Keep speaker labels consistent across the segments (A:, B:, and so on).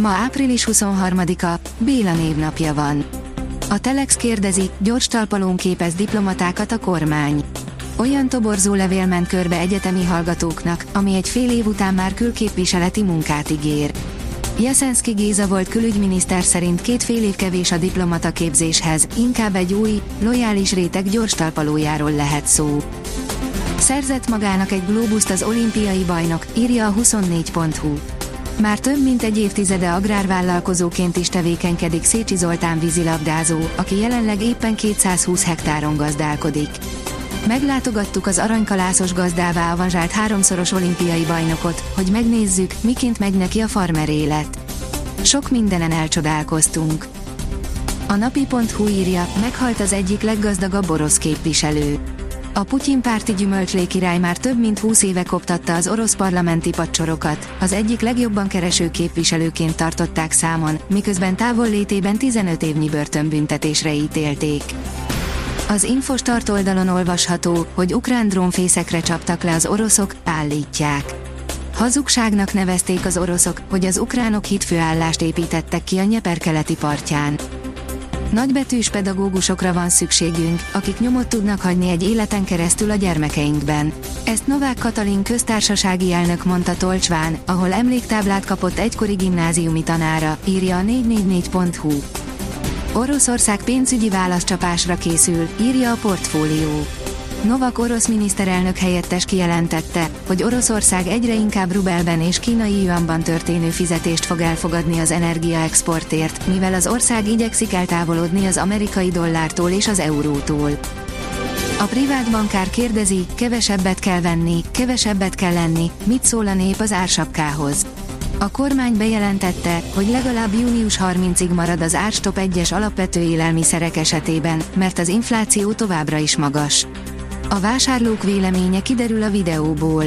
A: Ma április 23-a, Béla névnapja van. A Telex kérdezi, gyors talpalón képez diplomatákat a kormány. Olyan toborzó levél ment körbe egyetemi hallgatóknak, ami egy fél év után már külképviseleti munkát ígér. Jeszenszki Géza volt külügyminiszter szerint két fél év kevés a diplomata képzéshez, inkább egy új, lojális réteg gyors talpalójáról lehet szó. Szerzett magának egy glóbuszt az olimpiai bajnok, írja a 24.hu. Már több mint egy évtizede agrárvállalkozóként is tevékenykedik Szécsi Zoltán vízilabdázó, aki jelenleg éppen 220 hektáron gazdálkodik. Meglátogattuk az aranykalászos gazdává avanzsált háromszoros olimpiai bajnokot, hogy megnézzük, miként megy neki a farmer élet. Sok mindenen elcsodálkoztunk. A napi.hu írja, meghalt az egyik leggazdagabb orosz képviselő. A Putyin párti gyümölcslé király már több mint 20 éve koptatta az orosz parlamenti pacsorokat, az egyik legjobban kereső képviselőként tartották számon, miközben távol létében 15 évnyi börtönbüntetésre ítélték. Az Infostart oldalon olvasható, hogy ukrán drónfészekre csaptak le az oroszok, állítják. Hazugságnak nevezték az oroszok, hogy az ukránok hitfőállást építettek ki a Nyeper keleti partján. Nagybetűs pedagógusokra van szükségünk, akik nyomot tudnak hagyni egy életen keresztül a gyermekeinkben. Ezt Novák Katalin köztársasági elnök mondta Tolcsván, ahol emléktáblát kapott egykori gimnáziumi tanára, írja a 444.hu. Oroszország pénzügyi válaszcsapásra készül, írja a portfólió. Novak orosz miniszterelnök helyettes kijelentette, hogy Oroszország egyre inkább rubelben és kínai yuanban történő fizetést fog elfogadni az energiaexportért, mivel az ország igyekszik eltávolodni az amerikai dollártól és az eurótól. A privát bankár kérdezi, kevesebbet kell venni, kevesebbet kell lenni, mit szól a nép az ársapkához. A kormány bejelentette, hogy legalább június 30-ig marad az árstop egyes alapvető élelmiszerek esetében, mert az infláció továbbra is magas. A vásárlók véleménye kiderül a videóból.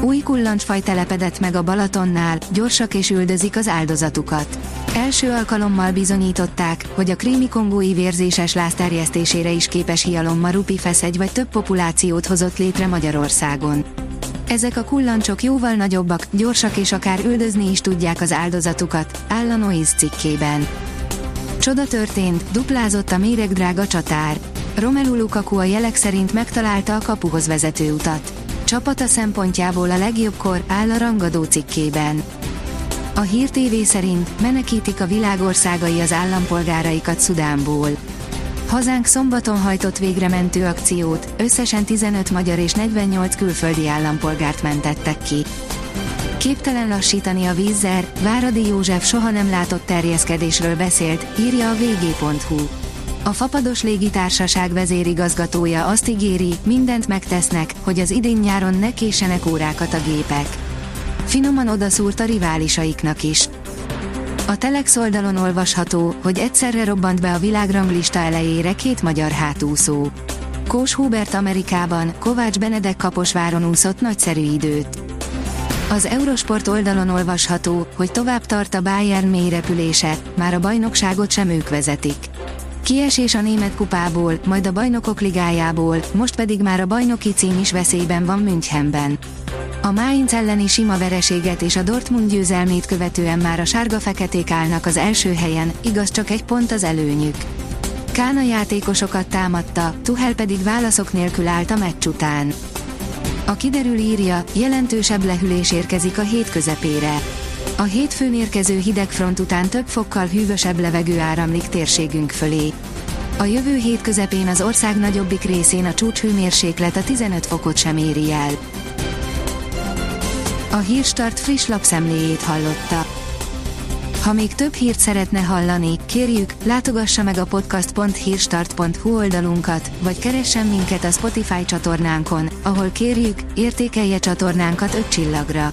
A: Új kullancsfaj telepedett meg a Balatonnál, gyorsak és üldözik az áldozatukat. Első alkalommal bizonyították, hogy a krími kongói vérzéses láz terjesztésére is képes hialom marupi feszegy vagy több populációt hozott létre Magyarországon. Ezek a kullancsok jóval nagyobbak, gyorsak és akár üldözni is tudják az áldozatukat, áll a Noise cikkében. Csoda történt, duplázott a méregdrága csatár. Romelu Lukaku a jelek szerint megtalálta a kapuhoz vezető utat. Csapata szempontjából a legjobb kor áll a rangadó cikkében. A Hír TV szerint menekítik a világországai az állampolgáraikat Szudánból. Hazánk szombaton hajtott végre mentő akciót, összesen 15 magyar és 48 külföldi állampolgárt mentettek ki. Képtelen lassítani a vízzer, Váradi József soha nem látott terjeszkedésről beszélt, írja a vg.hu. A Fapados Légitársaság vezérigazgatója azt ígéri, mindent megtesznek, hogy az idén-nyáron ne késenek órákat a gépek. Finoman odaszúrt a riválisaiknak is. A Telex oldalon olvasható, hogy egyszerre robbant be a világranglista elejére két magyar hátúszó. Kós Hubert Amerikában, Kovács Benedek Kaposváron úszott nagyszerű időt. Az Eurosport oldalon olvasható, hogy tovább tart a Bayern mély repülése, már a bajnokságot sem ők vezetik. Kiesés a német kupából, majd a bajnokok ligájából, most pedig már a bajnoki cím is veszélyben van Münchenben. A Mainz elleni sima vereséget és a Dortmund győzelmét követően már a sárga-feketék állnak az első helyen, igaz csak egy pont az előnyük. Kána játékosokat támadta, Tuhel pedig válaszok nélkül állt a meccs után. A kiderül írja, jelentősebb lehűlés érkezik a hét közepére. A hétfőn érkező hidegfront után több fokkal hűvösebb levegő áramlik térségünk fölé. A jövő hét közepén az ország nagyobbik részén a csúcshőmérséklet a 15 fokot sem éri el. A Hírstart friss lapszemléjét hallotta. Ha még több hírt szeretne hallani, kérjük, látogassa meg a podcast.hírstart.hu oldalunkat, vagy keressen minket a Spotify csatornánkon, ahol kérjük, értékelje csatornánkat 5 csillagra.